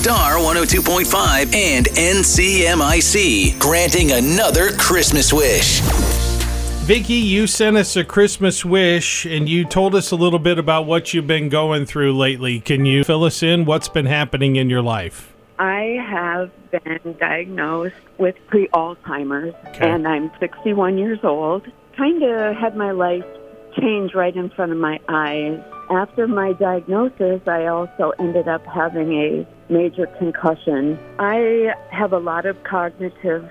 Star 102.5 and NCMIC, granting another Christmas wish. Vicky, you sent us a Christmas wish and you told us a little bit about what you've been going through lately. Can you fill us in? What's been happening in your life? I have been diagnosed with pre Alzheimer's Okay. and I'm 61 years old. Kind of had my life change right in front of my eyes. After my diagnosis, I also ended up having a major concussion. I have a lot of cognitive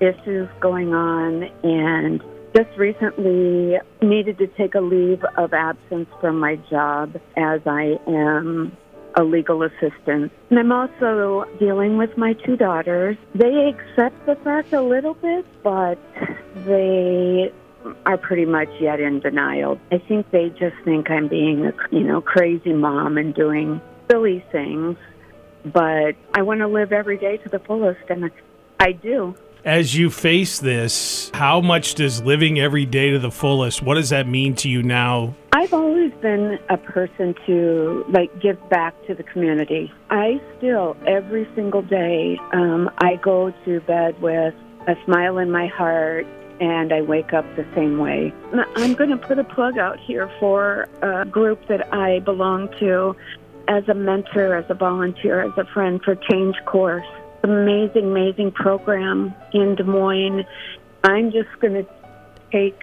issues going on and just recently needed to take a leave of absence from my job as I am a legal assistant. And I'm also dealing with my two daughters. They accept the fact a little bit, but they are pretty much yet in denial. I think they just think I'm being a, you know, crazy mom and doing silly things, but I want to live every day to the fullest and I do. As you face this, how much does living every day to the fullest, what does that mean to you now? I've always been a person to like give back to the community. I still every single day um, I go to bed with a smile in my heart and I wake up the same way. I'm going to put a plug out here for a group that I belong to as a mentor, as a volunteer, as a friend for Change Course. Amazing, amazing program in Des Moines. I'm just going to take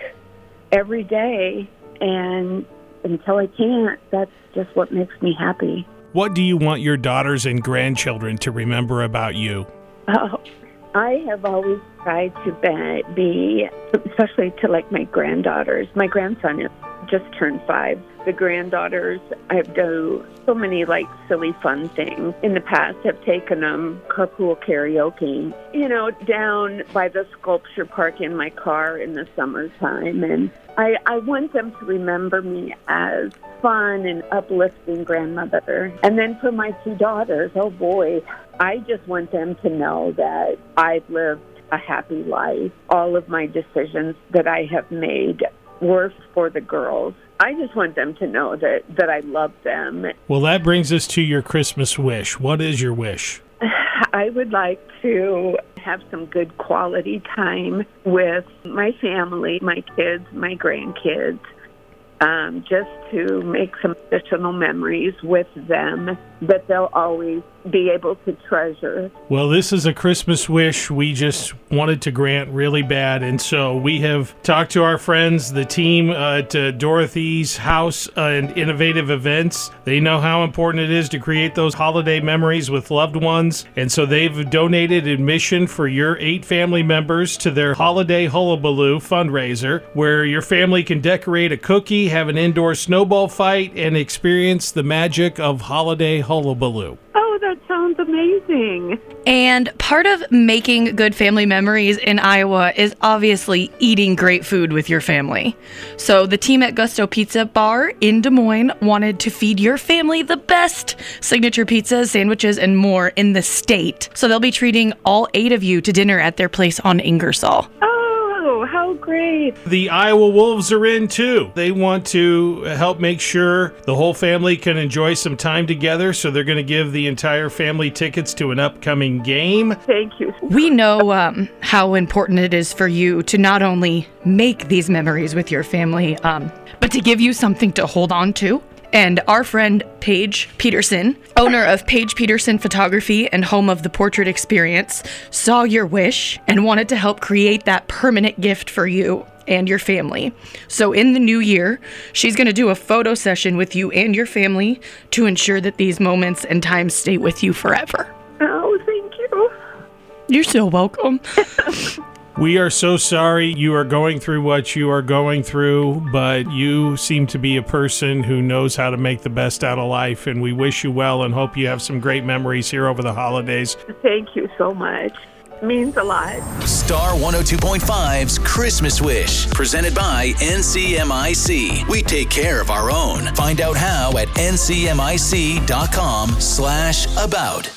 every day and until I can't, that's just what makes me happy. What do you want your daughters and grandchildren to remember about you? Oh, I have always tried to be, be, especially to like my granddaughters. My grandson just turned five. The granddaughters, I've done so many like silly fun things. In the past, have taken them carpool karaoke, you know, down by the sculpture park in my car in the summertime. And I, I want them to remember me as fun and uplifting grandmother. And then for my two daughters, oh boy, I just want them to know that I've lived a happy life. All of my decisions that I have made were for the girls. I just want them to know that, that I love them. Well, that brings us to your Christmas wish. What is your wish? I would like to have some good quality time with my family, my kids, my grandkids, um, just to make some additional memories with them that they'll always be able to treasure. Well, this is a Christmas wish we just wanted to grant really bad. And so we have talked to our friends, the team at uh, Dorothy's House uh, and Innovative Events. They know how important it is to create those holiday memories with loved ones. And so they've donated admission for your eight family members to their Holiday Hullabaloo fundraiser, where your family can decorate a cookie, have an indoor snowball fight, and experience the magic of Holiday Hullabaloo. Amazing. And part of making good family memories in Iowa is obviously eating great food with your family. So the team at Gusto Pizza Bar in Des Moines wanted to feed your family the best signature pizzas, sandwiches, and more in the state. So they'll be treating all eight of you to dinner at their place on Ingersoll. Oh, great. The Iowa Wolves are in too. They want to help make sure the whole family can enjoy some time together, so they're going to give the entire family tickets to an upcoming game. Thank you. We know um, how important it is for you to not only make these memories with your family, um, but to give you something to hold on to. And our friend Paige Peterson, owner of Paige Peterson Photography and home of the Portrait Experience, saw your wish and wanted to help create that permanent gift for you and your family. So, in the new year, she's going to do a photo session with you and your family to ensure that these moments and times stay with you forever. Oh, thank you. You're so welcome. We are so sorry you are going through what you are going through, but you seem to be a person who knows how to make the best out of life, and we wish you well and hope you have some great memories here over the holidays. Thank you so much. It means a lot. Star 102.5's Christmas Wish, presented by NCMIC. We take care of our own. Find out how at ncmic.com slash about.